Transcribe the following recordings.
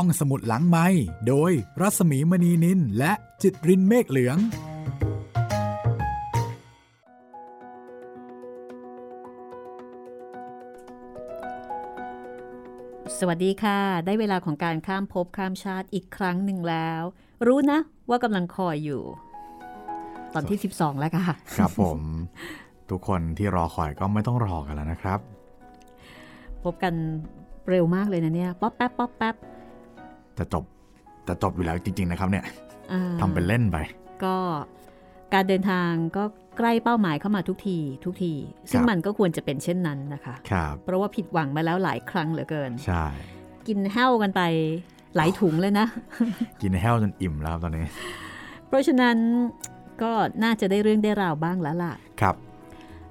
ห้องสมุดหลังไม้โดยรัสมีมณีนินและจิตรินเมฆเหลือง สวัสดีค่ะ ได้เวลาของการข้ามภพข้ามชาติอีกครั้งหนึ่งแล้ว รู้นะว่ากำลังคอยอยู่ ตอนที่ 12 แล้วค่ะ ครับผม ทุกคนที่รอคอยก็ไม่ต้องรอกันแล้วนะครับ พบกันเร็วมากเลยนะเนี่ย ป๊อปแป๊บป๊อปแป๊บ จะจบจะจบอยู่แล้วจริง ๆ นะครับเนี่ยอ่าทำเป็นเล่นไป ก็การเดินทางก็ใกล้เป้าหมายเข้ามาทุกทีทุกที ซึ่งครับมันก็ควรจะเป็นเช่นนั้นนะคะครับเพราะว่าผิดหวังมาแล้วหลายครั้งเหลือเกิน ใช่ กินแห้วกันไปหลายถุงเลยนะ กินแห้วจนอิ่มแล้วครับตอนนี้ เพราะฉะนั้นก็น่าจะได้เรื่องได้ราวบ้างแล้วล่ะ ครับ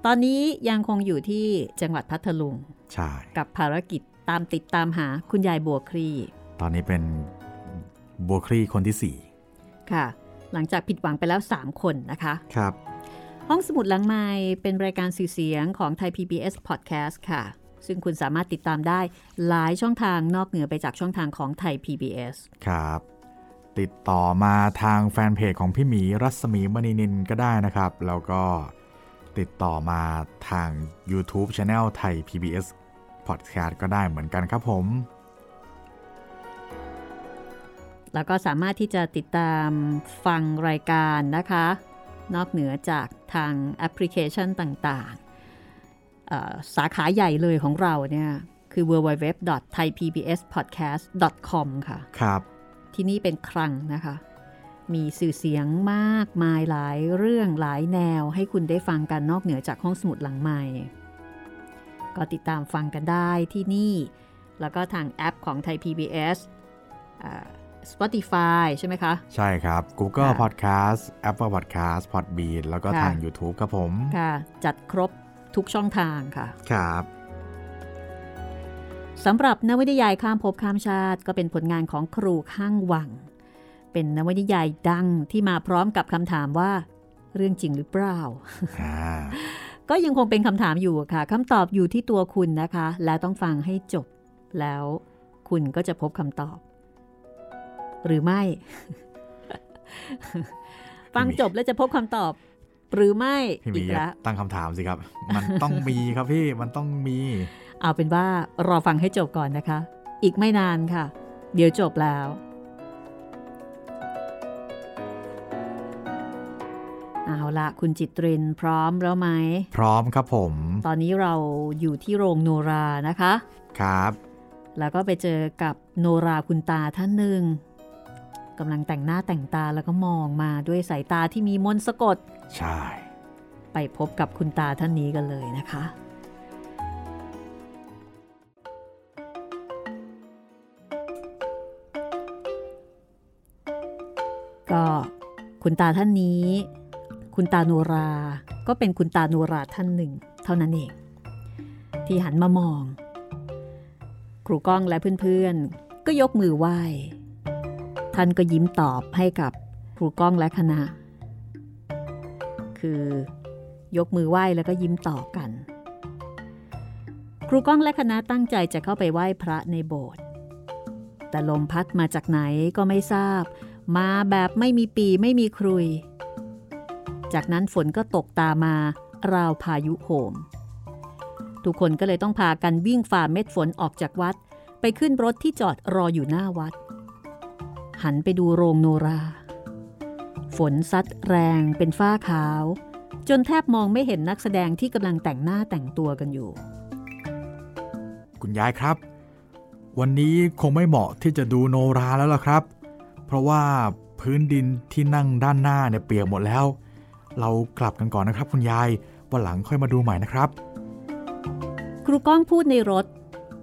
ตอนนี้ยังคงอยู่ที่จังหวัดพัทลุง ใช่ กับภารกิจตามติดตามหาคุณยายบัวครี ตอนนี้เป็นบัวคลี่คนที่สี่ค่ะ หลังจากผิดหวังไปแล้ว 3 คนนะคะ ครับ ห้องสมุดหลังไม้เป็นรายการสื่อเสียงของไทย PBS Podcast ค่ะ ซึ่งคุณสามารถติดตามได้หลายช่องทางนอกเหนือไปจากช่องทางของไทย PBS ครับ ติดต่อมาทางแฟนเพจของพี่หมีรัศมีมณีนินก็ได้นะครับ แล้วก็ติดต่อมาทาง YouTube Channel ไทย PBS Podcast ก็ได้เหมือนกันครับผม แล้วก็สามารถที่จะติดตามฟังรายการนะคะ นอกเหนือจากทางแอปพลิเคชันต่างๆเอ่อสาขาใหญ่เลยของเราเนี่ย คือ www.thaipbspodcast.com ค่ะ ครับ ที่นี่เป็นครังนะคะ มีสื่อเสียงมากมายหลายเรื่องหลายแนวให้คุณได้ฟังกันนอกเหนือจากห้องสมุดหลังใหม่ ก็ติดตามฟังกันได้ที่นี่ แล้วก็ทางแอปของไทย PBS อ่า Spotify ใช่ไหมคะ ใช่ครับ Google ค่ะ Podcast Apple Podcast Podbean แล้วก็ค่ะทาง YouTube ครับผม ค่ะ จัดครบทุกช่องทางค่ะ ครับสำหรับนวนิยายข้ามภพข้ามชาติ ก็เป็นผลงานของครูข้างวัง เป็นนวนิยายดังที่มาพร้อมกับคำถามว่า เรื่องจริงหรือเปล่าอ่าก็ยังคงเป็นคำถามอยู่ค่ะคำตอบอยู่ที่ตัวคุณนะคะ และต้องฟังให้จบแล้วคุณก็จะพบคำตอบ หรือไม่ ฟังจบแล้วจะพบคำตอบ หรือไม่พี่หอีมีกแล้วตั้งคำถามสิครับ มันต้องมีครับพี่มันต้องมี เอาเป็นว่ารอฟังให้จบก่อนนะคะ อีกไม่นานค่ะ เดี๋ยวจบแล้วเอาละคุณจิตรินพร้อมแล้วไหม พร้อมครับผม ตอนนี้เราอยู่ที่โรงโนรานะคะ ครับ แล้วก็ไปเจอกับโนราคุณตาท่านหนึ่ง กำลังแต่งหน้าแต่งตาแล้วก็มองมาด้วยสายตาที่มีมนต์สะกด ใช่ ไปพบกับคุณตาท่านนี้กันเลยนะคะ ก็คุณตาท่านนี้ คุณตาโนรา ก็เป็นคุณตาโนราท่านหนึ่ง เท่านั้นเอง ที่หันมามอง ครูก้องและเพื่อนๆ ก็ยกมือไหว้ ท่านก็ยิ้มตอบให้กับครูก้องและคณะ คือยกมือไหว้แล้วก็ยิ้มตอบกัน ครูก้องและคณะตั้งใจจะเข้าไปไหว้พระในโบสถ์แต่ลมพัดมาจากไหนก็ไม่ทราบ มาแบบไม่มีปีไม่มีครุย จากนั้นฝนก็ตกตามมาราวพายุโหม ทุกคนก็เลยต้องพากันวิ่งฝ่าเม็ดฝนออกจากวัด ไปขึ้นรถที่จอดรออยู่หน้าวัด หันไปดูโรงโนรา ฝนซัดแรงเป็นฝ้าขาว จนแทบมองไม่เห็นนักแสดงที่กำลังแต่งหน้าแต่งตัวกันอยู่ คุณยายครับ วันนี้คงไม่เหมาะที่จะดูโนราแล้วล่ะครับ เพราะว่าพื้นดินที่นั่งด้านหน้าเนี่ยเปียกหมดแล้ว เรากลับกันก่อนนะครับ คุณยายวันหลังค่อยมาดูใหม่นะครับ ครูก้องพูดในรถ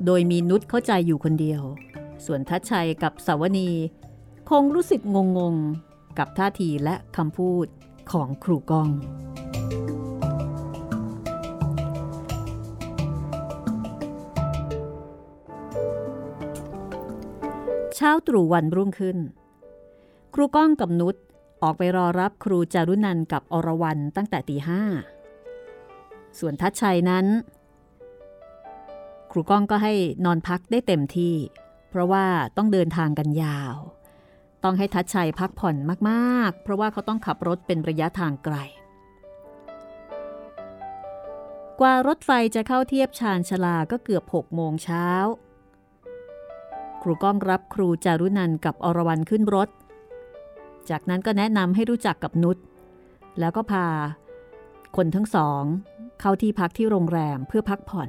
โดยมีนุชเข้าใจอยู่คนเดียว ส่วนทัชชัยกับสาวนี คงรู้สึกงงๆ กับท่าทีและคำพูดของครูกอง เช้าตรู่วันรุ่งขึ้น ครูก้องกับนุชออกไปรอรับครูจารุนันกับอรวรันตั้งแต่ตีห้า ส่วนทัชชัยนั้น ครูก้องก็ให้นอนพักได้เต็มที่ เพราะว่าต้องเดินทางกันยาว ต้องให้ทัดชัยพักผ่อนมากๆ เพราะว่าเขาต้องขับรถเป็นระยะทางไกล กว่ารถไฟจะเข้าเทียบชานชลาก็เกือบหกโมงเช้า ครูก้องรับครูจารุนันกับอรวรันขึ้นรถ จากนั้นก็แนะนำให้รู้จักกับนุชแล้วก็พา คนทั้งสอง เข้าที่พักที่โรงแรมเพื่อพักผ่อน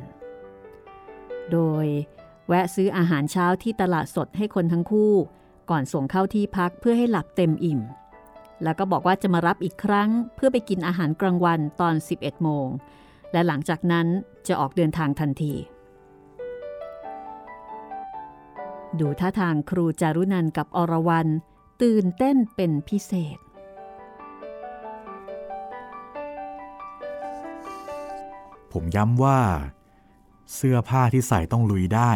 โดยแวะซื้ออาหารเช้าที่ตลาดสดให้คนทั้งคู่ ก่อนส่งเข้าที่พักเพื่อให้หลับเต็มอิ่ม แล้วก็บอกว่าจะมารับอีกครั้งเพื่อไปกินอาหารกลางวันตอน 11 โมง และหลังจากนั้นจะออกเดินทางทันที ดูท่าทางครูจารุนันกับอรวรันตื่นเต้นเป็นพิเศษผมย้ำว่า เสื้อผ้าที่ใส่ต้องลุยได้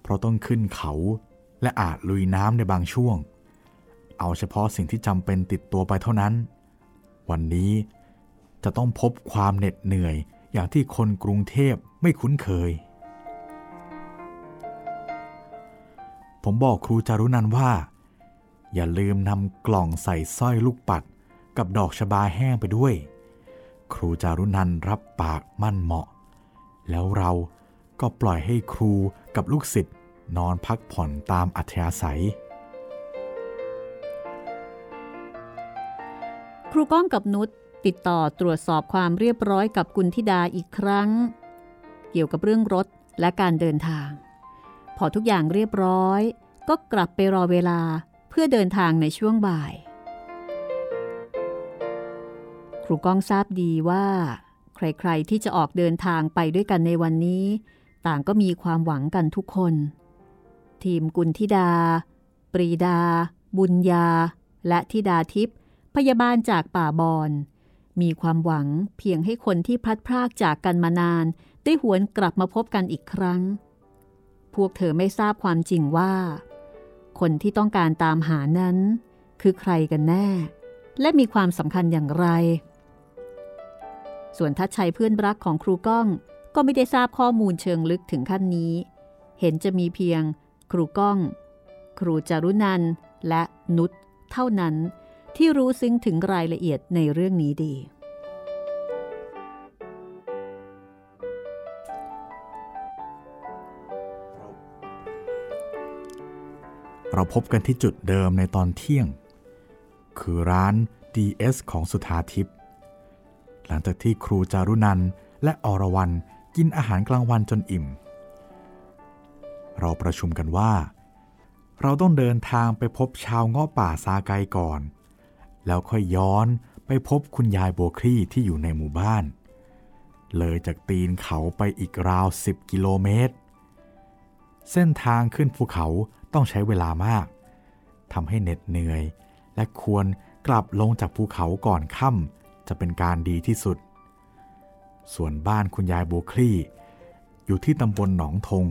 เพราะต้องขึ้นเขา และอาจลุยน้ำในบางช่วง เอาเฉพาะสิ่งที่จำเป็นติดตัวไปเท่านั้น วันนี้จะต้องพบความเหน็ดเหนื่อยอย่างที่คนกรุงเทพไม่คุ้นเคย ผมบอกครูจารุนันว่า อย่าลืมนำกล่องใส่สร้อยลูกปัดกับดอกชบาแห้งไปด้วย ครูจารุนันรับปากมั่นเหมาะ แล้วเราก็ปล่อยให้ครูกับลูกศิษย์ นอนพักผ่อนตามอัธยาศัย ครูก้องกับนุชติดต่อตรวจสอบความเรียบร้อยกับกุณธิดาอีกครั้ง เกี่ยวกับเรื่องรถและการเดินทาง พอทุกอย่างเรียบร้อย ก็กลับไปรอเวลาเพื่อเดินทางในช่วงบ่าย ครูก้องทราบดีว่า ใครๆที่จะออกเดินทางไปด้วยกันในวันนี้ ต่างก็มีความหวังกันทุกคน ทีมกุลธิดา ปรีดา บุญญา และธิดาทิพย์พยาบาลจากป่าบอน มีความหวังเพียงให้คนที่พลัดพรากจากกันมานาน ได้หวนกลับมาพบกันอีกครั้ง พวกเธอไม่ทราบความจริงว่า คนที่ต้องการตามหานั้น คือใครกันแน่ และมีความสำคัญอย่างไร ส่วนทัชชัยเพื่อนรักของครูก้องก็ไม่ได้ทราบข้อมูลเชิงลึกถึงขั้นนี้ เห็นจะมีเพียง ครูก้อง ครูจารุนันและนุชเท่านั้นที่รู้ซึ้งถึงรายละเอียดในเรื่องนี้ดี เราพบกันที่จุดเดิมในตอนเที่ยง คือร้าน DS ของสุธาทิพย์หลังจากที่ครูจารุนันและอรวรันกินอาหารกลางวันจนอิ่ม เราประชุมกันว่า เราต้องเดินทางไปพบชาวเงาะป่าซาไกก่อน แล้วค่อยย้อนไปพบคุณยายโบครี่ที่อยู่ในหมู่บ้าน เลยจากตีนเขาไปอีกราว 10 กิโลเมตร เส้นทางขึ้นภูเขาต้องใช้เวลามากทำให้เหน็ดเหนื่อย และควรกลับลงจากภูเขาก่อนค่ำจะเป็นการดีที่สุด ส่วนบ้านคุณยายโบคลี่ อยู่ที่ตำบลหนองทง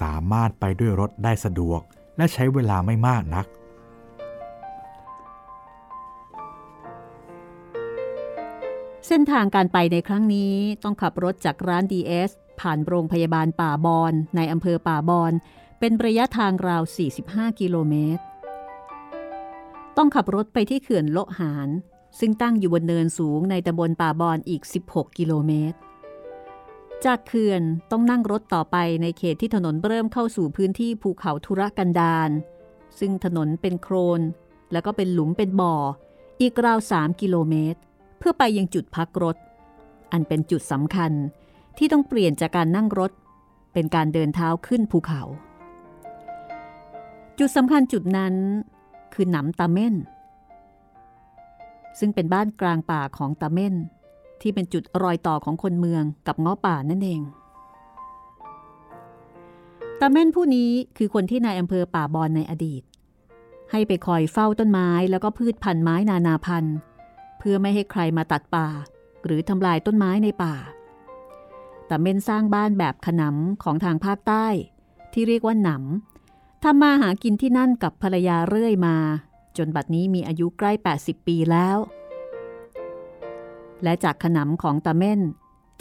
สามารถไปด้วยรถได้สะดวกและใช้เวลาไม่มากนัก เส้นทางการไปในครั้งนี้ต้องขับรถจากร้าน DS ผ่านโรงพยาบาลป่าบอนในอำเภอป่าบอนเป็นระยะทางราว 45 กิโลเมตร ต้องขับรถไปที่เขื่อนโลหารซึ่งตั้งอยู่บนเนินสูงในตำบลป่าบอนอีก 16 กิโลเมตร จากเขื่อนต้องนั่งรถต่อไปในเขตที่ถนนเริ่มเข้าสู่พื้นที่ภูเขาทุรกันดารซึ่งถนนเป็นโครน แล้วก็เป็นหลุมเป็นบ่อ อีกราว3กิโลเมตร เพื่อไปยังจุดพักรถ อันเป็นจุดสำคัญที่ต้องเปลี่ยนจากการนั่งรถ เป็นการเดินเท้าขึ้นภูเขา จุดสำคัญจุดนั้นคือหนำตาเม่น ซึ่งเป็นบ้านกลางป่าของตาเม่น ที่เป็นจุดรอยต่อของคนเมืองกับง้อป่านั่นเองตาเม่นผู้นี้คือคนที่นายอำเภอป่าบอนในอดีต ให้ไปคอยเฝ้าต้นไม้แล้วก็พืชพันธุ์ไม้นานาพันธุ์ เพื่อไม่ให้ใครมาตัดป่า หรือทำลายต้นไม้ในป่าต่เม่นสร้างบ้านแบบขนำของทางภาคใต้ ที่เรียกว่าหนำทำมาหากินที่นั่นกับภรรยาเรื่อยมา จนบัดนี้มีอายุใกล้ 80 ปีแล้ว และจากขนำของตาเม่น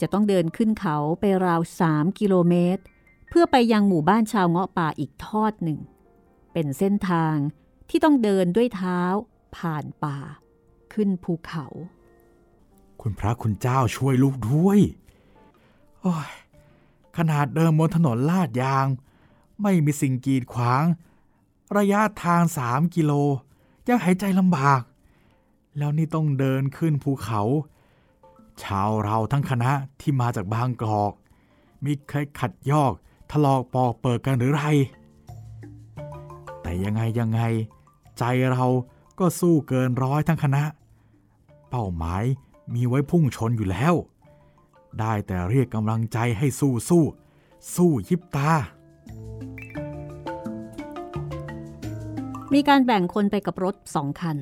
จะต้องเดินขึ้นเขาไปราว3กิโลเมตร เพื่อไปยังหมู่บ้านชาวเงาะป่าอีกทอดหนึ่ง เป็นเส้นทางที่ต้องเดินด้วยเท้า ผ่านป่า ขึ้นภูเขา คุณพระคุณเจ้าช่วยลูกด้วยโอ้ยขนาดเดินบนถนนลาดยาง ไม่มีสิ่งกีดขวาง ระยะทางสามกิโลยังหายใจลำบาก แล้วนี่ต้องเดินขึ้นภูเขา ชาวเราทั้งคณะที่มาจากบางกอกมีใครขัดยอกถลอกปอกเปิดกันหรือไร แต่ยังไงยังไง ใจเราก็สู้เกินร้อยทั้งคณะ เป้าหมายมีไว้พุ่งชนอยู่แล้ว ได้แต่เรียกกำลังใจให้สู้สู้ สู้ยิบตา มีการแบ่งคนไปกับรถสองคัน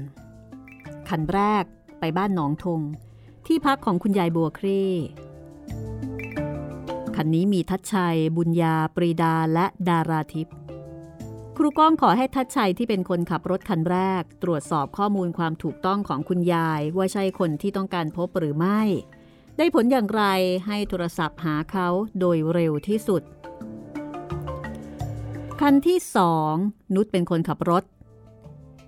คันแรกไปบ้านหนองทง ที่พักของคุณยายบัวครีคันนี้มีทัชชัย บุญญา ปรีดาและดาราทิพย์ครูก้องขอให้ทัชชัยที่เป็นคนขับรถคันแรก ตรวจสอบข้อมูลความถูกต้องของคุณยาย ว่าใช่คนที่ต้องการพบหรือไม่ ได้ผลอย่างไรให้โทรศัพท์หาเขาโดยเร็วที่สุด คันที่สองนุชเป็นคนขับรถ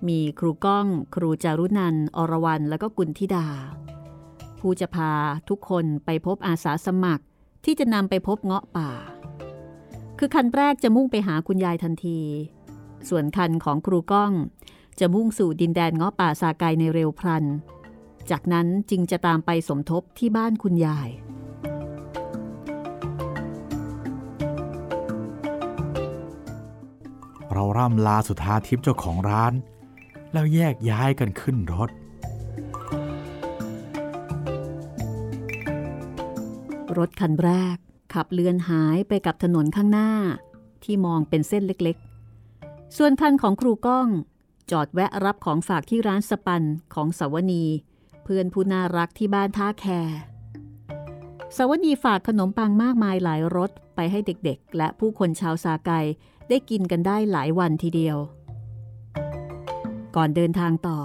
มีครูก้อง ครูจารุนัน อรวรรณและก็กุลธิดา ผู้จะพาทุกคนไปพบอาสาสมัครที่จะนำไปพบเงาะป่า คือคันแรกจะมุ่งไปหาคุณยายทันที ส่วนคันของครูก้อง จะมุ่งสู่ดินแดนเงาะป่าสาไกในเร็วพลัน จากนั้นจึงจะตามไปสมทบที่บ้านคุณยายเราร่ำลาสุธาทิพย์เจ้าของร้าน แล้วแยกย้ายกันขึ้นรถ รถคันแรก ขับเลือนหายไปกับถนนข้างหน้า ที่มองเป็นเส้นเล็กๆ ส่วนคันของครูก้อง จอดแวะรับของฝากที่ร้านสปันของสาวนี เพื่อนผู้น่ารักที่บ้านท่าแคสาวนีฝากขนมปังมากมายหลายรสไปให้เด็กๆ และผู้คนชาวสาไกได้กินกันได้หลายวันทีเดียว ก่อนเดินทางต่อ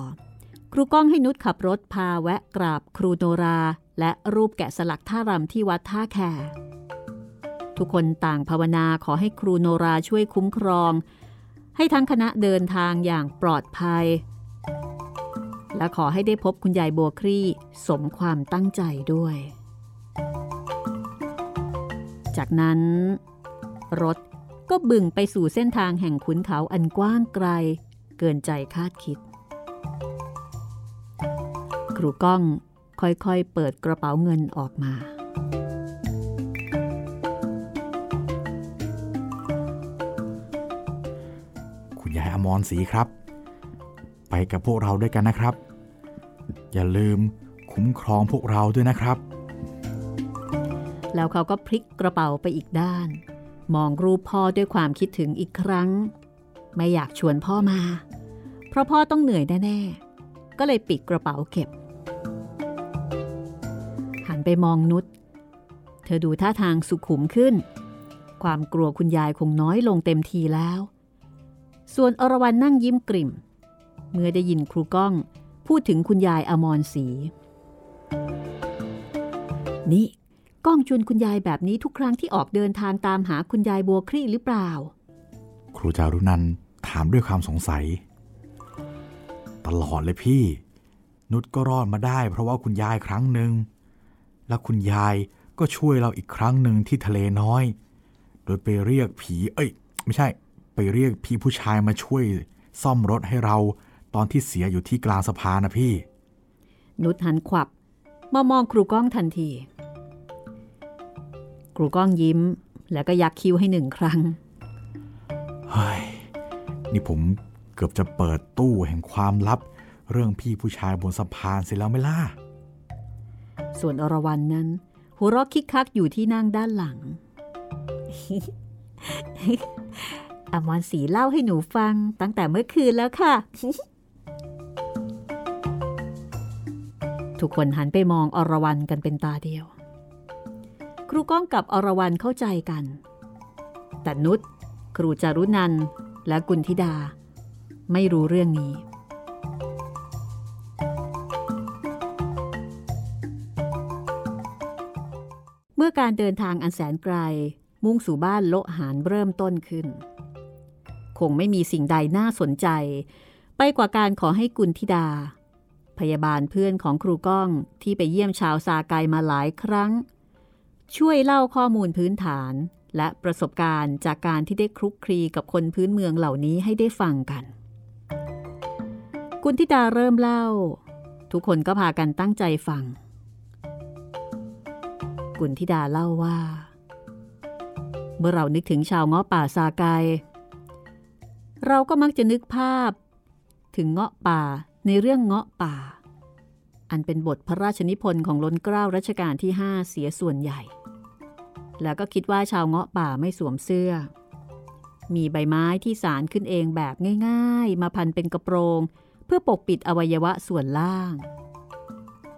ครูก้องให้นุชขับรถพาแวะกราบครูโนรา และรูปแกะสลักท่ารำที่วัดท่าแคทุกคนต่างภาวนาขอให้ครูโนราช่วยคุ้มครอง ให้ทั้งคณะเดินทางอย่างปลอดภัย และขอให้ได้พบคุณยายบัวครี่สมความตั้งใจด้วย จากนั้น รถก็บึ่งไปสู่เส้นทางแห่งขุนเขาอันกว้างไกล เกินใจคาดคิด ครูก้อง ค่อยๆ เปิดกระเป๋าเงินออกมา คุณยายอมรศรีครับ ไปกับพวกเราด้วยกันนะครับ อย่าลืมคุ้มครองพวกเราด้วยนะครับ แล้วเขาก็พลิกกระเป๋าไปอีกด้าน มองรูปพ่อด้วยความคิดถึงอีกครั้ง ไม่อยากชวนพ่อมา เพราะพ่อต้องเหนื่อยแน่ๆก็เลยปิดกระเป๋าเก็บหัน ไปมองนุชเธอดูท่าทางสุขุมขึ้น ความกลัวคุณยายคงน้อยลงเต็มทีแล้ว ส่วนอรวรันนั่งยิ้มกริ่ม เมื่อได้ยินครูก้องพูดถึงคุณยายอมรศรีนี่ก้องชวนคุณยายแบบนี้ทุกครั้งที่ออกเดินทางตามหาคุณยายบัวครี่หรือเปล่า ครูจารุนันถามด้วยความสงสัย ตลอดเลยพี่ นุชก็รอดมาได้เพราะว่าคุณยายครั้งหนึ่ง และคุณยายก็ช่วยเราอีกครั้งหนึ่งที่ทะเลน้อย โดยไปเรียกผี เอ้ย ไม่ใช่ ไปเรียกพี่ผู้ชายมาช่วย ซ่อมรถให้เราตอนที่เสียอยู่ที่กลางสะพานนะพี่ นุชหันขวับมามองครูก้องทันที ครูก้องยิ้ม แล้วก็ยักคิ้วให้หนึ่งครั้ง เฮ้ย นี่ผมเกือบจะเปิดตู้แห่งความลับ เรื่องพี่ผู้ชายบนสะพานเสร็จแล้วไหม่ล่ะ ส่วนอรวรันนั้น หัวเราะคิกคักอยู่ที่นั่งด้านหลัง อมรศรีเล่าให้หนูฟังตั้งแต่เมื่อคืนแล้วค่ะ ทุกคนหันไปมองอรวรันกันเป็นตาเดียว ครูก้องกับอรวรันเข้าใจกัน แต่นุชครูจารุนันและกุลธิดา ไม่รู้เรื่องนี้ การเดินทางอันแสนไกล มุ่งสู่บ้านโลหารเริ่มต้นขึ้น คงไม่มีสิ่งใดน่าสนใจ ไปกว่าการขอให้กุลธิดา พยาบาลเพื่อนของครูก้องที่ไปเยี่ยมชาวซาไกมาหลายครั้ง ช่วยเล่าข้อมูลพื้นฐานและประสบการณ์จากการที่ได้คลุกคลีกับคนพื้นเมืองเหล่านี้ให้ได้ฟังกัน กุลธิดาเริ่มเล่า ทุกคนก็พากันตั้งใจฟัง กุลธิดาเล่าว่า เมื่อเรานึกถึงชาวเงาะป่าซาไก เราก็มักจะนึกภาพ ถึงเงาะป่าในเรื่องเงาะป่า อันเป็นบทพระราชนิพนธ์ของล้นเกล้ารัชกาลที่ห้าเสียส่วนใหญ่ แล้วก็คิดว่าชาวเงาะป่าไม่สวมเสื้อ มีใบไม้ที่สารขึ้นเองแบบง่าย ๆ มาพันเป็นกระโปรง เพื่อปกปิดอวัยวะส่วนล่าง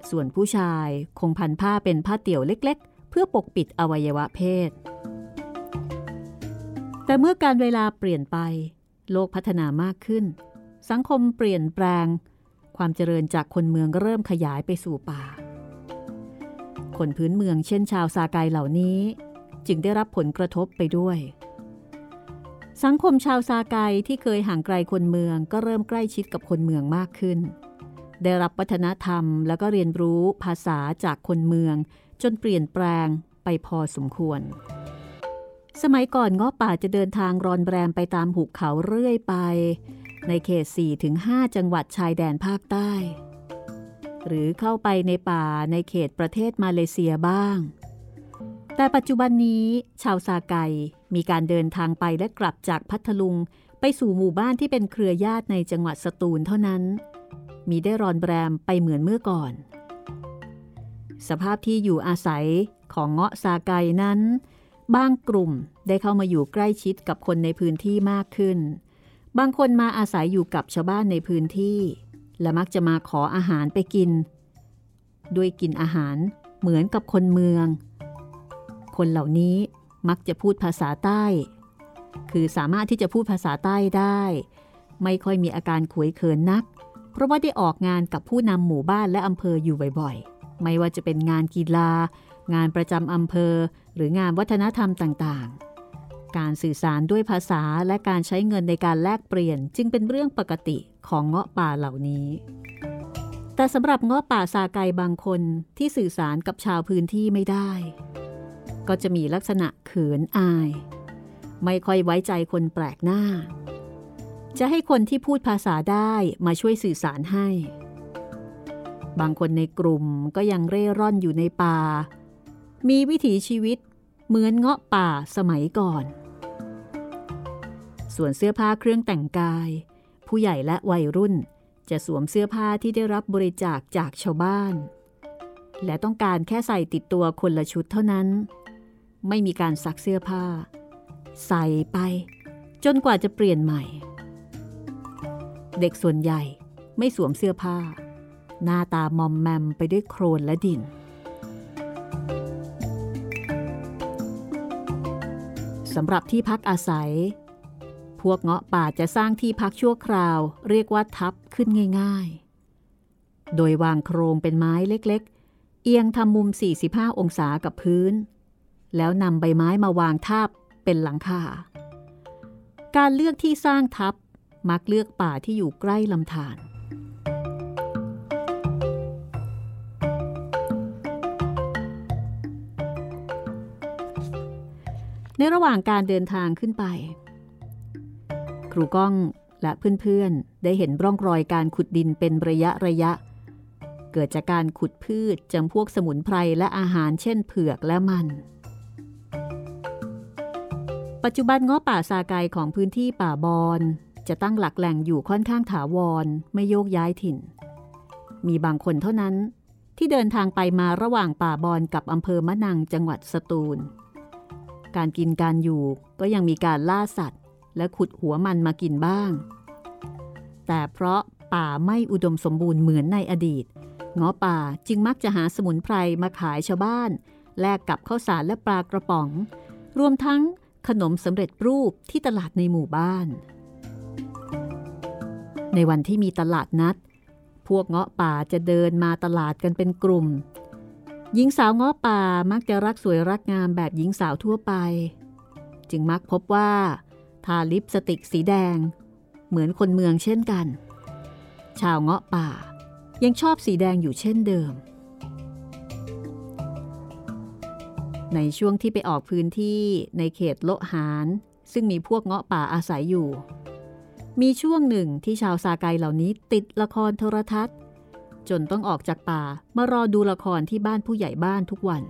ส่วนผู้ชายคงพันผ้าเป็นผ้าเตี่ยวเล็ก ๆ เพื่อปกปิดอวัยวะเพศ แต่เมื่อการเวลาเปลี่ยนไป โลกพัฒนามากขึ้น สังคมเปลี่ยนแปลง ความเจริญจากคนเมืองก็เริ่มขยายไปสู่ป่า คนพื้นเมืองเช่นชาวซาไกเหล่านี้ จึงได้รับผลกระทบไปด้วยสังคมชาวซาไกที่เคยห่างไกลคนเมืองก็เริ่มใกล้ชิดกับคนเมืองมากขึ้น ได้รับวัฒนธรรม แล้วก็เรียนรู้ภาษาจากคนเมือง จนเปลี่ยนแปลงไปพอสมควร สมัยก่อนง้อป่าจะเดินทางรอนแรมไปตามหุบเขาเรื่อยไป ในเขต 4-5 จังหวัดชายแดนภาคใต้ หรือเข้าไปในป่าในเขตประเทศมาเลเซียบ้าง แต่ปัจจุบันนี้ชาวซาไกมีการเดินทางไปและกลับจากพัทลุงไปสู่หมู่บ้านที่เป็นเครือญาติในจังหวัดสตูลเท่านั้น มีได้รอนแรมไปเหมือนเมื่อก่อน สภาพที่อยู่อาศัยของเงาะซาไกนั้น บางกลุ่มได้เข้ามาอยู่ใกล้ชิดกับคนในพื้นที่มากขึ้น บางคนมาอาศัยอยู่กับชาวบ้านในพื้นที่ และมักจะมาขออาหารไปกิน ด้วยกินอาหารเหมือนกับคนเมือง คนเหล่านี้มักจะพูดภาษาใต้ คือสามารถที่จะพูดภาษาใต้ได้ ไม่ค่อยมีอาการขวยเขินนัก เพราะว่าได้ออกงานกับผู้นำหมู่บ้านและอำเภออยู่บ่อยๆ ไม่ว่าจะเป็นงานกีฬา งานประจำอำเภอ หรืองานวัฒนธรรมต่างๆ การสื่อสารด้วยภาษาและการใช้เงินในการแลกเปลี่ยนจึงเป็นเรื่องปกติของเงาะป่าเหล่านี้ แต่สำหรับเงาะป่าซาไกบางคนที่สื่อสารกับชาวพื้นที่ไม่ได้ ก็จะมีลักษณะเขินอาย ไม่ค่อยไว้ใจคนแปลกหน้า จะให้คนที่พูดภาษาได้มาช่วยสื่อสารให้ บางคนในกลุ่มก็ยังเร่ร่อนอยู่ในป่า มีวิถีชีวิตเหมือนเงาะป่าสมัยก่อน ส่วนเสื้อผ้าเครื่องแต่งกาย ผู้ใหญ่และวัยรุ่นจะสวมเสื้อผ้าที่ได้รับบริจาคจากชาวบ้าน และต้องการแค่ใส่ติดตัวคนละชุดเท่านั้น ไม่มีการซักเสื้อผ้า ใส่ไป จนกว่าจะเปลี่ยนใหม่ เด็กส่วนใหญ่ไม่สวมเสื้อผ้า หน้าตามอมแมมไปด้วยโครนและดิน สำหรับที่พักอาศัย พวกเงาะป่าจะสร้างที่พักชั่วคราว เรียกว่าทับขึ้นง่าย ๆ โดยวางโครงเป็นไม้เล็กๆ เอียงทำมุม 45 องศากับพื้น แล้วนำใบไม้มาวางทาบเป็นหลังคาการเลือกที่สร้างทับ มักเลือกป่าที่อยู่ใกล้ลำธารในระหว่างการเดินทางขึ้นไป ครูก้องและเพื่อนๆ ได้เห็นร่องรอยการขุดดินเป็นระยะระยะ เกิดจากการขุดพืชจำพวกสมุนไพรและอาหารเช่นเผือกและมัน ปัจจุบันง้อป่าซาไกของพื้นที่ป่าบอน จะตั้งหลักแหล่งอยู่ค่อนข้างถาวรไม่โยกย้ายถิ่น มีบางคนเท่านั้นที่เดินทางไปมาระหว่างป่าบอนกับอำเภอมะนังจังหวัดสตูล การกินการอยู่ก็ยังมีการล่าสัตว์ และขุดหัวมันมากินบ้าง แต่เพราะป่าไม่อุดมสมบูรณ์เหมือนในอดีตงอป่าจึงมักจะหาสมุนไพรมาขายชาวบ้าน แลกกับข้าวสารและปลากระป๋อง รวมทั้งขนมสำเร็จรูปที่ตลาดในหมู่บ้าน ในวันที่มีตลาดนัด พวกเงาะป่าจะเดินมาตลาดกันเป็นกลุ่ม หญิงสาวเงาะป่ามักจะรักสวยรักงามแบบหญิงสาวทั่วไป จึงมักพบว่าทาลิปสติกสีแดง เหมือนคนเมืองเช่นกัน ชาวเงาะป่ายังชอบสีแดงอยู่เช่นเดิม ในช่วงที่ไปออกพื้นที่ในเขตโลหาน ซึ่งมีพวกเงาะป่าอาศัยอยู่ มีช่วงหนึ่งที่ชาวซาไกเหล่านี้ติดละครโทรทัศน์ จนต้องออกจากป่ามารอดูละครที่บ้านผู้ใหญ่บ้านทุกวัน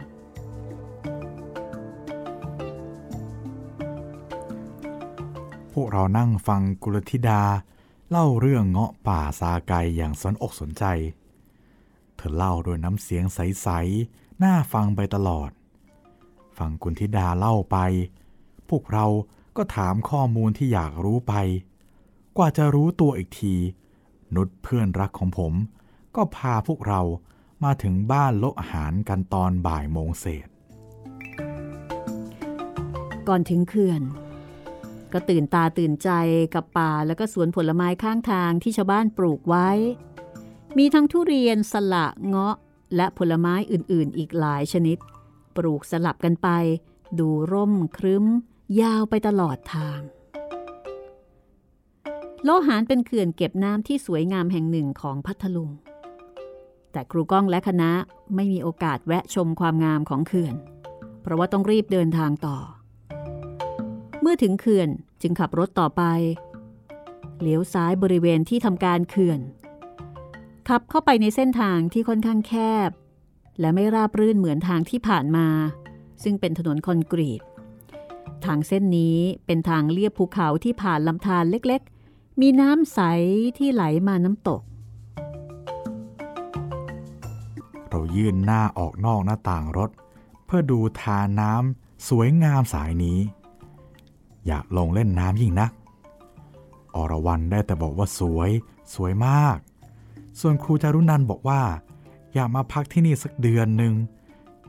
พวกเรานั่งฟังกุลธิดา เล่าเรื่องเงาะป่าซาไกอย่างสนอกสนใจ เธอเล่าด้วยน้ำเสียงใส ๆ น่าฟังไปตลอด ฟังกุลธิดาเล่าไป พวกเราก็ถามข้อมูลที่อยากรู้ไป กว่าจะรู้ตัวอีกที นุชเพื่อนรักของผม ก็พาพวกเรามาถึงบ้านโละอาหารกันตอนบ่ายโมงเศษ ก่อนถึงเขื่อน ก็ตื่นตาตื่นใจกับป่าแล้วก็สวนผลไม้ข้างทางที่ชาวบ้านปลูกไว้ มีทั้งทุเรียนสละเงาะและผลไม้อื่นๆ อีกหลายชนิด ปลูกสลับกันไป ดูร่มครึ้ม ยาวไปตลอดทาง โลหานเป็นเขื่อนเก็บน้ำที่สวยงามแห่งหนึ่งของพัทลุง แต่ครูก้องและคณะไม่มีโอกาสแวะชมความงามของเขื่อน เพราะว่าต้องรีบเดินทางต่อ เมื่อถึงเขื่อนจึงขับรถต่อไป เลี้ยวซ้ายบริเวณที่ทำการเขื่อน ขับเข้าไปในเส้นทางที่ค่อนข้างแคบ และไม่ราบรื่นเหมือนทางที่ผ่านมา ซึ่งเป็นถนนคอนกรีต ทางเส้นนี้เป็นทางเลียบภูเขาที่ผ่านลำธารเล็กๆ มีน้ำใสที่ไหลมาน้ำตก เรายื่นหน้าออกนอกหน้าต่างรถ เพื่อดูทาน้ำสวยงามสายนี้ อยากลงเล่นน้ำยิ่งนัก อรวรันได้แต่บอกว่าสวยสวยมาก ส่วนครูจารุนันบอกว่า อยากมาพักที่นี่สักเดือนหนึ่ง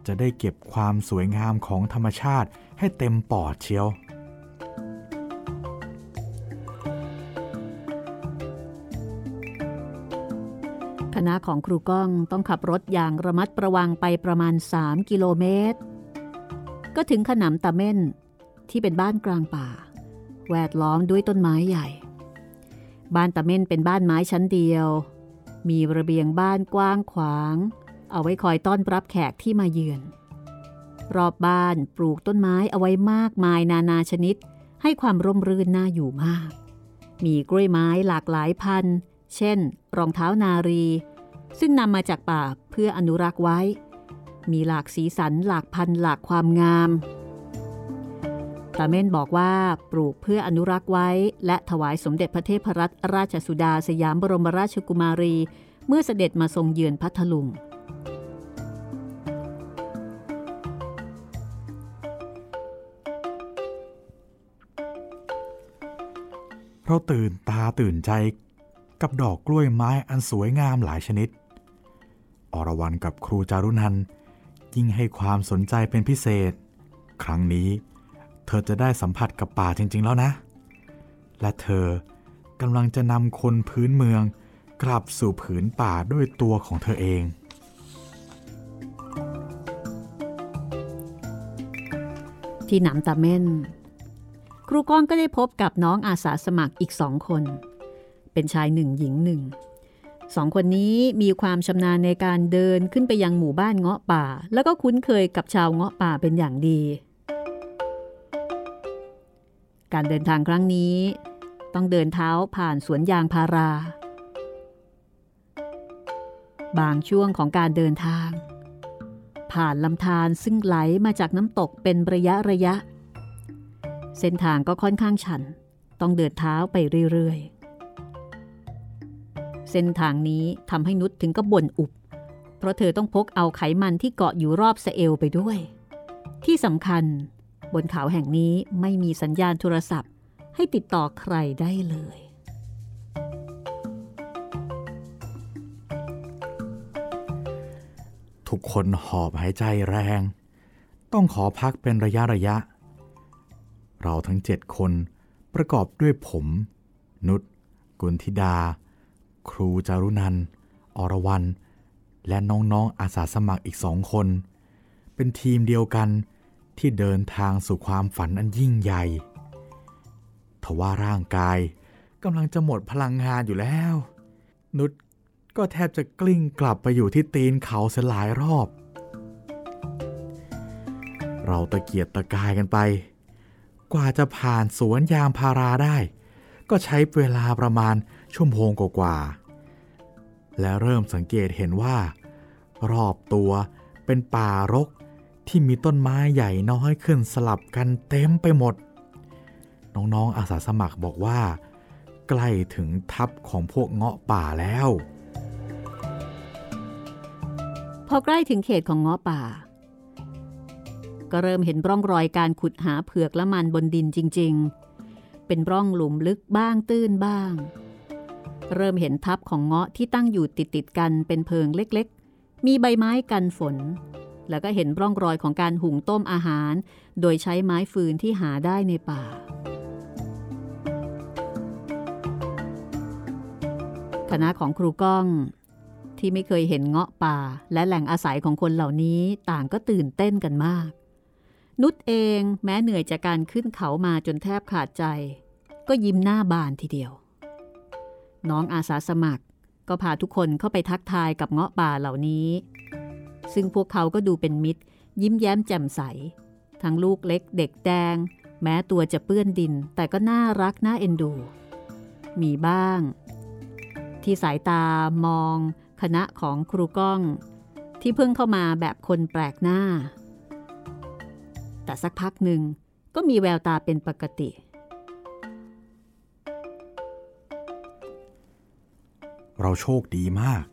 จะได้เก็บความสวยงามของธรรมชาติให้เต็มปอดเชียว คณะของครูก้องต้องขับรถอย่างระมัดระวังไปประมาณ 3 กิโลเมตร ก็ถึงขนำตะเม่นที่เป็นบ้านกลางป่า แวดล้อมด้วยต้นไม้ใหญ่ บ้านตะเม่นเป็นบ้านไม้ชั้นเดียว มีระเบียงบ้านกว้างขวาง เอาไว้คอยต้อนรับแขกที่มาเยือน รอบบ้านปลูกต้นไม้เอาไว้มากมายนานาชนิด ให้ความร่มรื่นน่าอยู่มาก มีกล้วยไม้หลากหลายพันธุ์ เช่น รองเท้านารี ซึ่งนำมาจากป่าเพื่ออนุรักษ์ไว้ มีหลากสีสันหลากพันหลากความงามตาเม่นบอกว่าปลูกเพื่ออนุรักษ์ไว้ และถวายสมเด็จพระเทพรัตนราชสุดาสยามบรมราชกุมารี เมื่อเสด็จมาทรงเยือนพัทลุง เราตื่นตาตื่นใจ กับดอกกล้วยไม้อันสวยงามหลายชนิด อรวรันกับครูจารุนันยิ่งให้ความสนใจเป็นพิเศษ ครั้งนี้เธอจะได้สัมผัสกับป่าจริง ๆ แล้วนะ และเธอกำลังจะนำคนพื้นเมืองกลับสู่ผืนป่าด้วยตัวของเธอเองที่หนำตาเม่น ครูก้องก็ได้พบกับน้องอาสาสมัครอีกสองคน เป็นชายหนึ่งหญิงหนึ่งสองคนนี้มีความชำนาญในการเดินขึ้นไปยังหมู่บ้านเงาะป่า แล้วก็คุ้นเคยกับชาวเงาะป่าเป็นอย่างดี การเดินทางครั้งนี้ ต้องเดินเท้าผ่านสวนยางพารา บางช่วงของการเดินทาง ผ่านลำธารซึ่งไหลมาจากน้ำตกเป็นระยะระยะ เส้นทางก็ค่อนข้างชัน ต้องเดินเท้าไปเรื่อยๆ เส้นทางนี้ทำให้นุชถึงก็บ่นอุบ เพราะเธอต้องพกเอาไขมันที่เกาะอยู่รอบสเอวไปด้วย ที่สำคัญ บนเขาแห่งนี้ไม่มีสัญญาณโทรศัพท์ ให้ติดต่อใครได้เลย ทุกคนหอบหายใจแรง ต้องขอพักเป็นระยะระยะ เราทั้งเจ็ดคนประกอบด้วยผม นุชกุลธิดา ครูจารุนัน อรวรัน และน้องๆ อาสาสมัครอีกสองคน เป็นทีมเดียวกันที่เดินทางสู่ความฝันอันยิ่งใหญ่ ทว่าร่างกายกำลังจะหมดพลังงานอยู่แล้ว นุชก็แทบจะกลิ้งกลับไปอยู่ที่ตีนเขาเสียหลายรอบ เราตะเกียกตะกายกันไป กว่าจะผ่านสวนยางพาราได้ ก็ใช้เวลาประมาณ ชั่วโมงกว่าๆและเริ่มสังเกตเห็นว่า รอบตัวเป็นป่ารกที่มีต้นไม้ใหญ่น้อยขึ้นสลับกันเต็มไปหมด น้องๆอาสาสมัครบอกว่า ใกล้ถึงทับของพวกเงาะป่าแล้ว พอใกล้ถึงเขตของเงาะป่า ก็เริ่มเห็นร่องรอยการขุดหาเผือกและมันบนดินจริง ๆ เป็นร่องหลุมลึกบ้างตื้นบ้าง เริ่มเห็นทับของเงาะที่ตั้งอยู่ติดๆกันเป็นเพิงเล็กๆ มีใบไม้กันฝน แล้วก็เห็นร่องรอยของการหุงต้มอาหาร โดยใช้ไม้ฟืนที่หาได้ในป่า คณะของครูก้อง ที่ไม่เคยเห็นเงาะป่า และแหล่งอาศัยของคนเหล่านี้ต่างก็ตื่นเต้นกันมาก นุชเองแม้เหนื่อยจากการขึ้นเขามาจนแทบขาดใจ ก็ยิ้มหน้าบานทีเดียว น้องอาสาสมัคร ก็พาทุกคนเข้าไปทักทายกับเงาะป่าเหล่านี้ ซึ่งพวกเขาก็ดูเป็นมิตร ยิ้มแย้มแจ่มใส ทั้งลูกเล็กเด็กแดง แม้ตัวจะเปื้อนดิน แต่ก็น่ารักน่าเอ็นดู มีบ้าง ที่สายตามอง คณะของครูก้อง ที่เพิ่งเข้ามาแบบคนแปลกหน้า แต่สักพักหนึ่งก็มีแววตาเป็นปกติเเราโชคดีมาก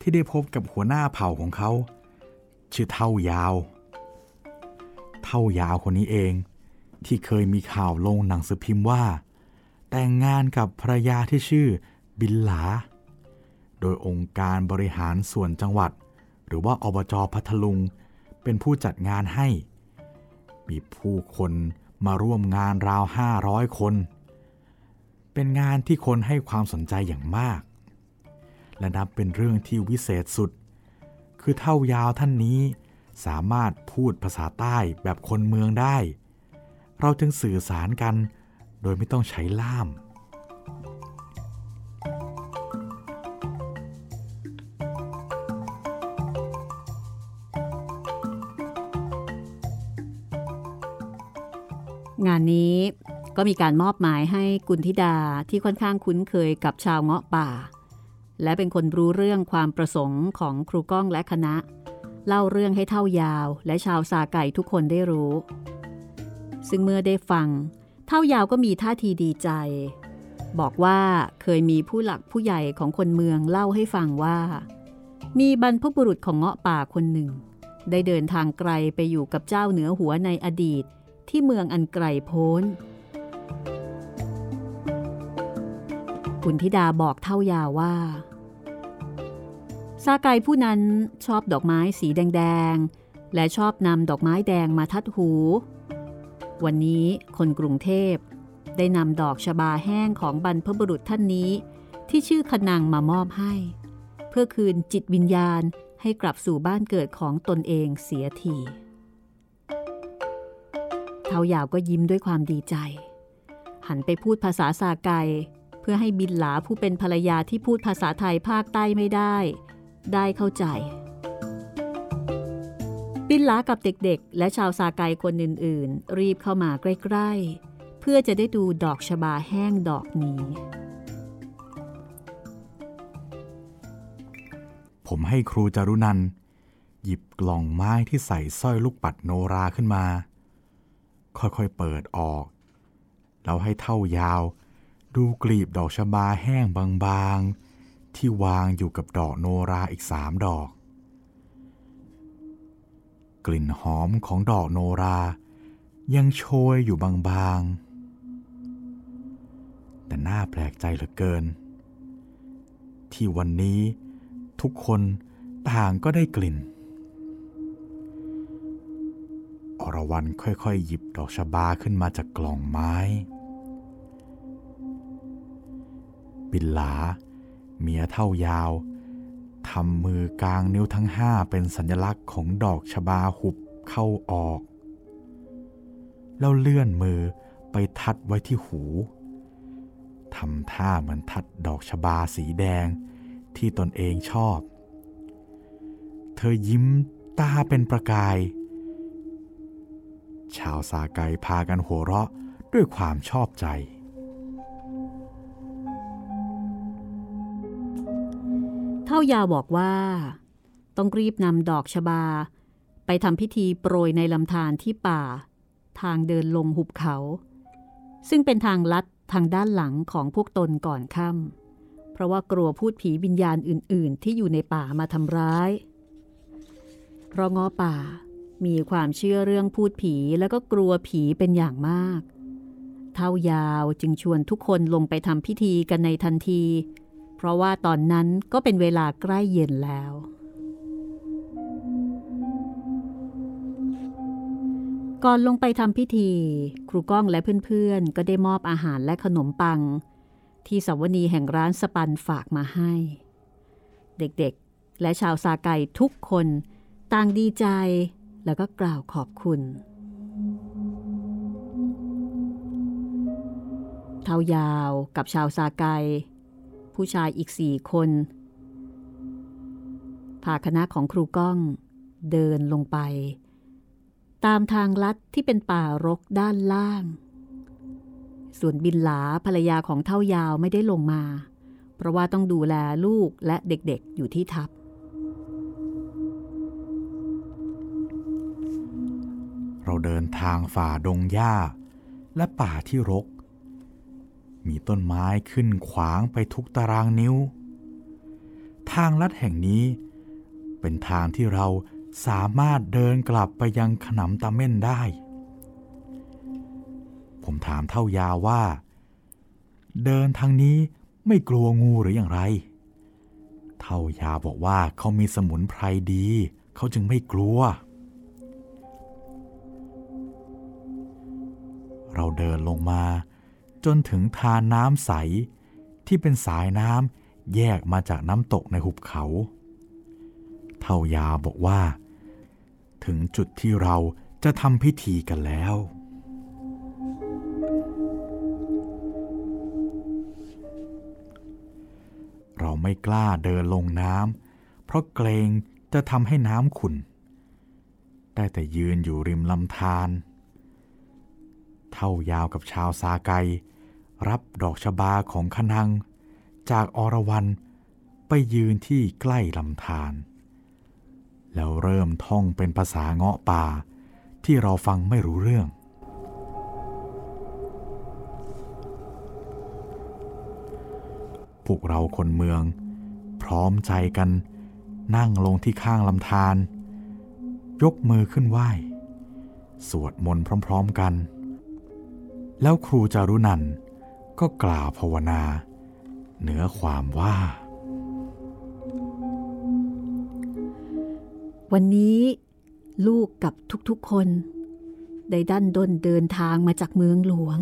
ที่ได้พบกับหัวหน้าเผ่าของเขา ชื่อเท่ายาว เท่ายาวคนนี้เอง ที่เคยมีข่าวลงหนังสือพิมพ์ว่า แต่งงานกับภรรยาที่ชื่อบินหลา โดยองค์การบริหารส่วนจังหวัด หรือว่าอบจพัทลุง เป็นผู้จัดงานให้ มีผู้คนมาร่วมงานราว 500 คน เป็นงานที่คนให้ความสนใจอย่างมาก และนับเป็นเรื่องที่วิเศษสุด คือเท่ายาวท่านนี้สามารถพูดภาษาใต้แบบคนเมืองได้ เราจึงสื่อสารกันโดยไม่ต้องใช้ล่าม งานนี้ก็มีการมอบหมายให้กุณธิดาที่ค่อนข้างคุ้นเคยกับชาวเงาะป่า และเป็นคนรู้เรื่องความประสงค์ของครูก้องและคณะ เล่าเรื่องให้เท่ายาวและชาวซาไก่ทุกคนได้รู้ ซึ่งเมื่อได้ฟัง เท่ายาวก็มีท่าทีดีใจ บอกว่าเคยมีผู้หลักผู้ใหญ่ของคนเมืองเล่าให้ฟังว่า มีบรรพบุรุษของเงาะป่าคนหนึ่ง ได้เดินทางไกลไปอยู่กับเจ้าเหนือหัวในอดีตที่เมืองอันไกลโพ้นคุณธิดาบอกเท่ายาวว่า ซาไกผู้นั้นชอบดอกไม้สีแดง ๆ และชอบนำดอกไม้แดงมาทัดหู วันนี้คนกรุงเทพ ได้นำดอกชบาแห้งของบรรพบุรุษท่านนี้ ที่ชื่อขนังมามอบให้ เพื่อคืนจิตวิญญาณให้กลับสู่บ้านเกิดของตนเองเสียทีเทายาวก็ยิ้มด้วยความดีใจ หันไปพูดภาษาสาไกเพื่อให้บินหลาผู้เป็นภรรยาที่พูดภาษาไทยภาคใต้ไม่ได้ ได้เข้าใจบินหลากับเด็กๆ และชาวสาไกคนอื่นๆ รีบเข้ามาใกล้ๆ เพื่อจะได้ดูดอกชบาแห้งดอกนี้ ผมให้ครูจารุนันหยิบกล่องไม้ที่ใส่สร้อยลูกปัดโนราขึ้นมา ค่อยๆเปิดออก แล้วให้เท่ายาว ดูกลีบดอกชบาแห้งบางๆ ที่วางอยู่กับดอกโนราอีกสามดอก กลิ่นหอมของดอกโนรายังโชยอยู่บางๆ แต่น่าแปลกใจเหลือเกิน ที่วันนี้ทุกคนต่างก็ได้กลิ่น อรวรันค่อยๆ หยิบดอกชบาขึ้นมาจากกล่องไม้ บินหลา เมียเท่ายาวทำมือกลางนิ้วทั้งห้าเป็นสัญลักษณ์ของดอกชบาหุบเข้าออก แล้วเลื่อนมือไปทัดไว้ที่หูทำท่าเหมือนทัดดอกชบาสีแดงที่ตนเองชอบ เธอยิ้มตาเป็นประกาย ชาวสาไกพากันหัวเราะด้วยความชอบใจ เท่ายาบอกว่า ต้องรีบนำดอกชบา ไปทำพิธีโปรยในลำธารที่ป่า ทางเดินลงหุบเขา ซึ่งเป็นทางลัดทางด้านหลังของพวกตนก่อนค่ำเพราะว่ากลัวพูดผีวิญญาณอื่น ๆ ที่อยู่ในป่ามาทำร้าย เพราะงอป่ามีความเชื่อเรื่องพูดผีแล้วก็กลัวผีเป็นอย่างมาก เท่ายาวจึงชวนทุกคนลงไปทำพิธีกันในทันที เพราะว่าตอนนั้นก็เป็นเวลาใกล้เย็นแล้ว ก่อนลงไปทำพิธี ครูก้องและเพื่อนๆ ก็ได้มอบอาหารและขนมปัง ที่สวนีแห่งร้านสปันฝากมาให้ เด็กๆ และชาวซาไก่ทุกคนต่างดีใจแล้วก็กล่าวขอบคุณเท้ายาวกับชาวซาไก ผู้ชายอีกสี่คนพาคณะของครูก้องเดินลงไป ตามทางลัดที่เป็นป่ารกด้านล่าง ส่วนบินหลาภรรยาของเท่ายาวไม่ได้ลงมา เพราะว่าต้องดูแลลูกและเด็กๆอยู่ที่ทับ เราเดินทางฝ่าดงหญ้า และป่าที่รก มีต้นไม้ขึ้นขวางไปทุกตารางนิ้ว ทางลัดแห่งนี้ เป็นทางที่เราสามารถเดินกลับไปยังขนำตะเม่นได้ ผมถามเท่ายาว่า เดินทางนี้ไม่กลัวงูหรืออย่างไร เท่ายาบอกว่าเขามีสมุนไพรดี เขาจึงไม่กลัว เราเดินลงมา จนถึงทานน้ำใส ที่เป็นสายน้ำแยกมาจากน้ำตกในหุบเขา เท่ายาบอกว่า ถึงจุดที่เราจะทำพิธีกันแล้ว เราไม่กล้าเดินลงน้ำเพราะเกรงจะทำให้น้ำขุ่นได้แต่ยืนอยู่ริมลำธารเท่ายาวกับชาวซาไก รับดอกชบาของขนัง จากอรวรันไปยืนที่ใกล้ลำธารแล้วเริ่มท่องเป็นภาษาเงาะป่าที่เราฟังไม่รู้เรื่อง พวกเราคนเมือง พร้อมใจกันนั่งลงที่ข้างลำธารยกมือขึ้นไหว้ สวดมนต์พร้อม ๆกัน แล้วครูจารุนัน ก็กล่าวภาวนา เหนือความว่า วันนี้ลูกกับทุกๆคน ได้ดันดนเดินทางมาจากเมืองหลวง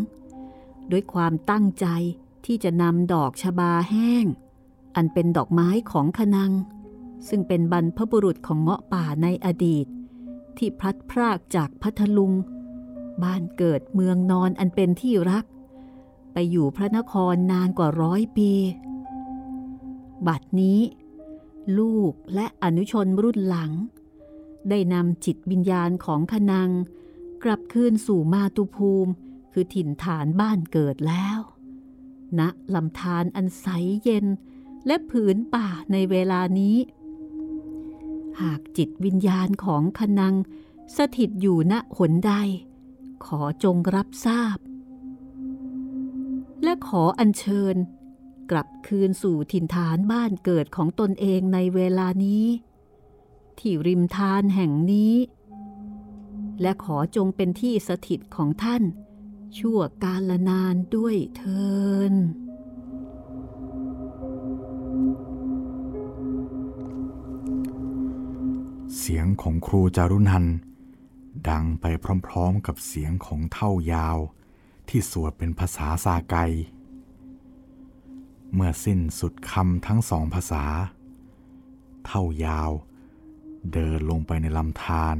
ด้วยความตั้งใจที่จะนำดอกชบาแห้ง อันเป็นดอกไม้ของขนัง ซึ่งเป็นบรรพบุรุษของเงาะป่าในอดีต ที่พลัดพรากจากพัทลุง บ้านเกิดเมืองนอนอันเป็นที่รัก ไปอยู่พระนครนานกว่าร้อยปี บัดนี้ ลูกและอนุชนรุ่นหลัง ได้นำจิตวิญญาณของขนัง กลับคืนสู่มาตุภูมิคือถิ่นฐานบ้านเกิดแล้วณลำธารอันใสเย็นและผืนป่าในเวลานี้ หากจิตวิญญาณของขนัง สถิตอยู่ณหนใด ขอจงรับทราบ และขออัญเชิญ กลับคืนสู่ถิ่นฐานบ้านเกิดของตนเองในเวลานี้ ที่ริมทานแห่งนี้ และขอจงเป็นที่สถิตของท่าน ชั่วกาลนานด้วยเทินเสียงของครูจารุนันดังไปพร้อมๆกับเสียงของเท่ายาว ที่สวดเป็นภาษาซาไก เมื่อสิ้นสุดคำทั้งสองภาษา เท่ายาว เดินลงไปในลำธาร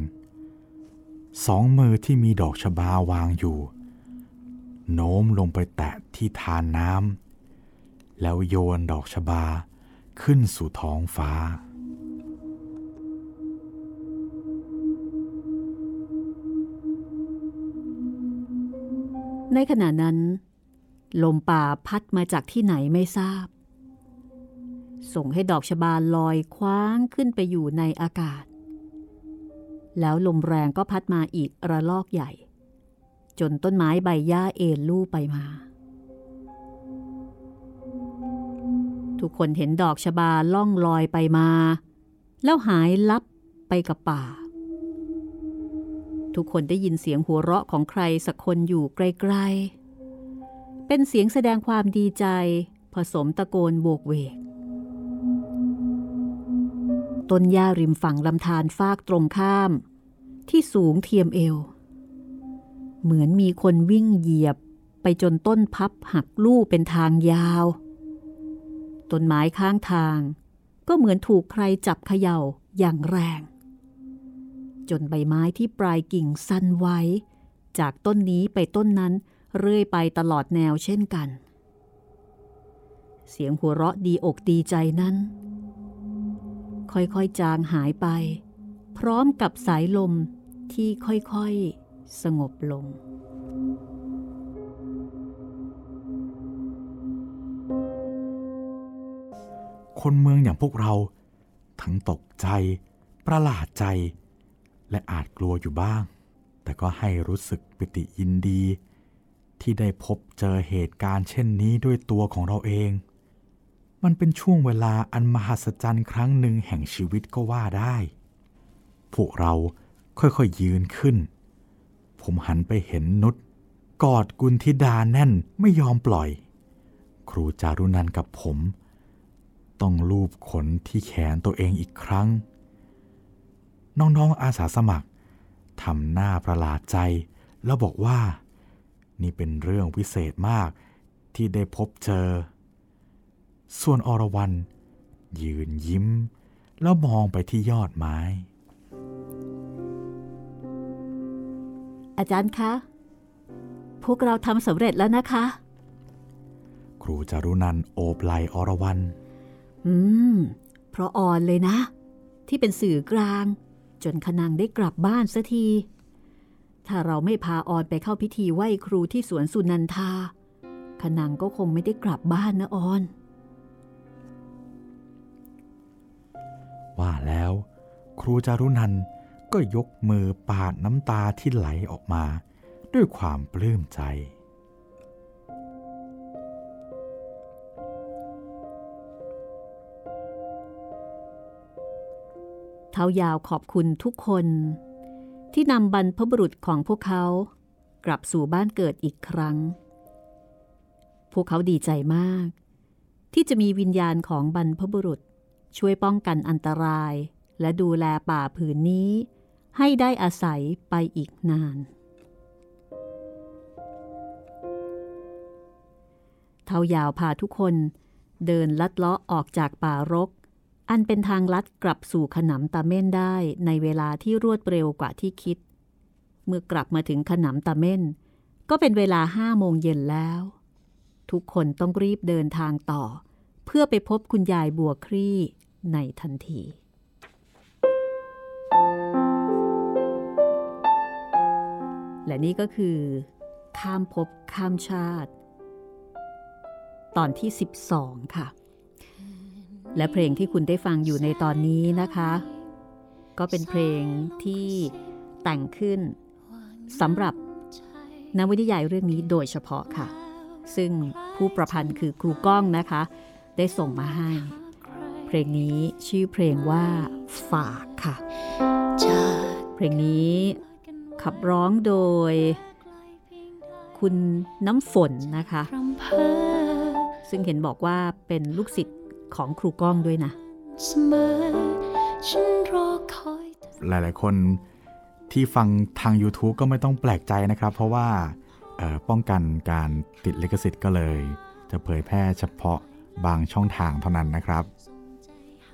สองมือที่มีดอกชบาวางอยู่ โน้มลงไปแตะที่ทานน้ำแล้วโยนดอกชบาขึ้นสู่ท้องฟ้า ในขณะนั้น ลมป่าพัดมาจากที่ไหนไม่ทราบ ส่งให้ดอกชบาลอยคว้างขึ้นไปอยู่ในอากาศ แล้วลมแรงก็พัดมาอีกระลอกใหญ่ จนต้นไม้ใบหญ้าเอ็นลู่ไปมา ทุกคนเห็นดอกชบาล่องลอยไปมา แล้วหายลับไปกับป่า ทุกคนได้ยินเสียงหัวเราะของใครสักคนอยู่ไกลๆ เป็นเสียงแสดงความดีใจ ผสมตะโกนโบกเวก ต้นหญ้าริมฝั่งลำธารฟากตรงข้าม ที่สูงเทียมเอว เหมือนมีคนวิ่งเหยียบไปจนต้นพับหักลู่เป็นทางยาว ต้นไม้ข้างทาง ก็เหมือนถูกใครจับเขย่าอย่างแรง จนใบไม้ที่ปลายกิ่งสั้นไว้จากต้นนี้ไปต้นนั้นเรื่อยไปตลอดแนวเช่นกัน เสียงหัวเราะดีอกดีใจนั้น ค่อยๆจางหายไป พร้อมกับสายลมที่ค่อยๆสงบลงคนเมืองอย่างพวกเรา ทั้งตกใจ ประหลาดใจ และอาจกลัวอยู่บ้าง แต่ก็ให้รู้สึกปิติยินดี ที่ได้พบเจอเหตุการณ์เช่นนี้ด้วยตัวของเราเอง มันเป็นช่วงเวลาอันมหัศจรรย์ครั้งหนึ่งแห่งชีวิตก็ว่าได้ พวกเราค่อยๆยืนขึ้น ผมหันไปเห็นนุชกอดกุลธิดาแน่นไม่ยอมปล่อย ครูจารุนันกับผม ต้องลูบขนที่แขนตัวเองอีกครั้ง น้องๆอาสาสมัครทำหน้าประหลาดใจ แล้วบอกว่า นี่เป็นเรื่องวิเศษมากที่ได้พบเจอ ส่วนอรวรันยืนยิ้ม แล้วมองไปที่ยอดไม้ อาจารย์คะ พวกเราทำสำเร็จแล้วนะคะ ครูจารุนันโอบไหลอรวรันอืม เพราะอ่อนเลยนะ ที่เป็นสื่อกลาง จนขนังได้กลับบ้านสัที ถ้าเราไม่พาออนไปเข้าพิธีไหว้ครูที่สวนสุนันทาขนังก็คงไม่ได้กลับบ้านนะออน ว่าแล้ว ครูจารุนันก็ยกมือปาดน้ำตาที่ไหลออกมา ด้วยความปลื้มใจ เท้ายาวขอบคุณทุกคน ที่นำบรรพบุรุษของพวกเขา กลับสู่บ้านเกิดอีกครั้ง พวกเขาดีใจมาก ที่จะมีวิญญาณของบรรพบุรุษช่วยป้องกันอันตราย และดูแลป่าผืนนี้ ให้ได้อาศัยไปอีกนานเท้ายาวพาทุกคนเดินลัดเลาะออกจากป่ารก อันเป็นทางลัดกลับสู่ขนำตาเม่นได้ในเวลาที่รวดเร็วกว่าที่คิด เมื่อกลับมาถึงขนำตาเม่น ก็เป็นเวลาห้าโมงเย็นแล้ว ทุกคนต้องรีบเดินทางต่อ เพื่อไปพบคุณยายบัวครี่ในทันที และนี่ก็คือ ข้ามภพข้ามชาติ ตอนที่ 12 ค่ะ และเพลงที่คุณได้ฟังอยู่ในตอนนี้นะคะ ก็เป็นเพลงที่แต่งขึ้นสำหรับนวนิยายเรื่องนี้โดยเฉพาะค่ะ ซึ่งผู้ประพันธ์คือครูก้องนะคะ ได้ส่งมาให้ เพลงนี้ชื่อเพลงว่าฝากค่ะ เพลงนี้ขับร้องโดย คุณน้ำฝนนะคะ ซึ่งเห็นบอกว่าเป็นลูกศิษย์ ของครูก้องด้วยนะ หลายๆ คนที่ฟังทาง YouTube ก็ไม่ต้องแปลกใจนะครับ เพราะว่าเอ่อป้องกันการติดลิขสิทธิ์ก็เลย จะเผยแพร่เฉพาะบางช่องทางเท่านั้นนะครับ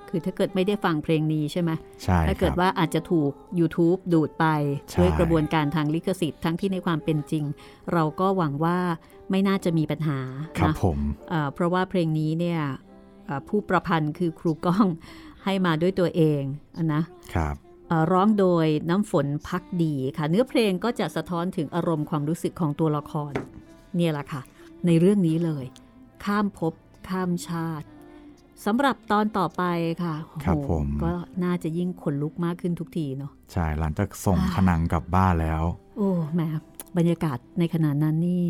คือถ้าเกิดไม่ได้ฟังเพลงนี้ใช่ไหมใช่ถ้าเกิดครับว่าอาจจะถูก YouTube ดูดไปใช่ด้วยกระบวนการทางลิขสิทธิ์ทั้งที่ในความเป็นจริง เราก็หวังว่าไม่น่าจะมีปัญหาครับนะผมเอ่อเพราะว่าเพลงนี้เนี่ยเอ่อ ผู้ประพันธ์คือครูก้องให้มาด้วยตัวเองอะนะครับเอ่อร้องโดยน้ำฝนพักดีค่ะ เนื้อเพลงก็จะสะท้อนถึงอารมณ์ความรู้สึกของตัวละคร เนี่ยแหละค่ะ ในเรื่องนี้เลย ข้ามภพข้ามชาติสำหรับตอนต่อไปค่ะโอ้โหครับผมก็น่าจะยิ่งขนลุกมากขึ้นทุกทีเนาะใช่หลังจากส่งอ่าขนังกลับบ้านแล้ว โอ้แหมบรรยากาศในขณะนั้นนี่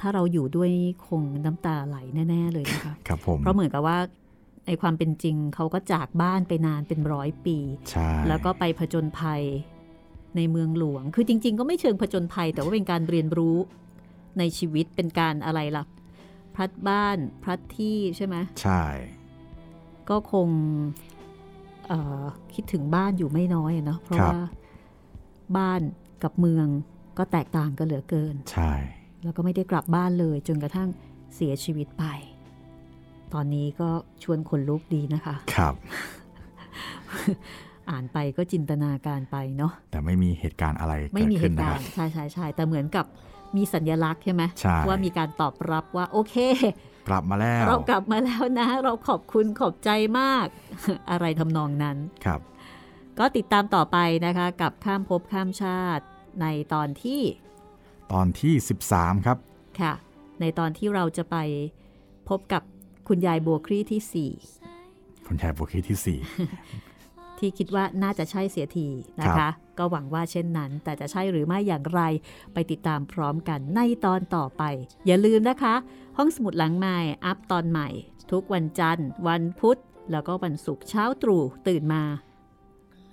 ถ้าเราอยู่ด้วยคงน้ำตาไหลแน่ ๆ เลยนะคะครับผมเพราะเหมือนกับว่าในความเป็นจริงเขาก็จากบ้านไปนานเป็นร้อยปีใช่แล้วก็ไปผจญภัยในเมืองหลวง คือจริง ๆ ก็ไม่เชิงผจญภัย แต่ว่าเป็นการเรียนรู้ในชีวิตเป็นการอะไรล่ะพลัดบ้านพลัดที่ใช่ไหมใช่ ก็คงเอ่อคิดถึงบ้านอยู่ไม่น้อยอะเนาะเพราะว่าบ้านกับเมืองก็แตกต่างกันเหลือเกิน ใช่ แล้วก็ไม่ได้กลับบ้านเลยจนกระทั่งเสียชีวิตไป ตอนนี้ก็ชวนขนลุกดีนะคะ ครับ อ่านไปก็จินตนาการไปเนาะ แต่ไม่มีเหตุการณ์อะไรไม่เกิดมีเหขึ้นตุนะกาครรับณ์ใช่ใช่ใช่แต่เหมือนกับมีสัญลักษณ์ใช่ไหมใช่ว่ามีการตอบรับว่าโอเค กลับมาแล้ว เรากลับมาแล้วนะ เราขอบคุณขอบใจมาก อะไรทำนองนั้น ครับ ก็ติดตามต่อไปนะคะ กับข้ามภพข้ามชาติในตอนที่ ตอนที่ 13 ครับ ค่ะ ในตอนที่เราจะไปพบกับคุณยายบัวคลี่ที่คุณชายโบคีที่ 4 ที่คิดว่าน่าจะใช่เสียทีนะครัคะบก็หวังว่าเช่นนั้น แต่จะใช่หรือไม่อย่างไรไปติดตามพร้อมกันในตอนต่อไป อย่าลืมนะคะ ห้องสมุดหลังใหม่อัพตอนใหม่ ทุกวันจันทร์ วันพุธ แล้วก็วันศุกร์เช้าตรู่ตื่นมา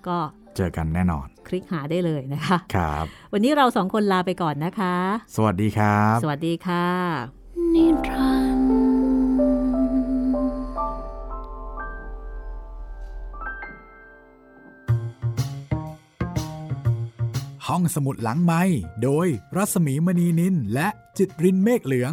ก็4 เจอกันแน่นอน คลิกหาได้เลยนะคะ ครับ วันนี้เราสองคนลาไปก่อนนะคะ สวัสดีครับ สวัสดีค่ะนิรันดร์ห้องสมุดหลังไม้โดยรัสมีมณีนินและจิตรินเมฆเหลือง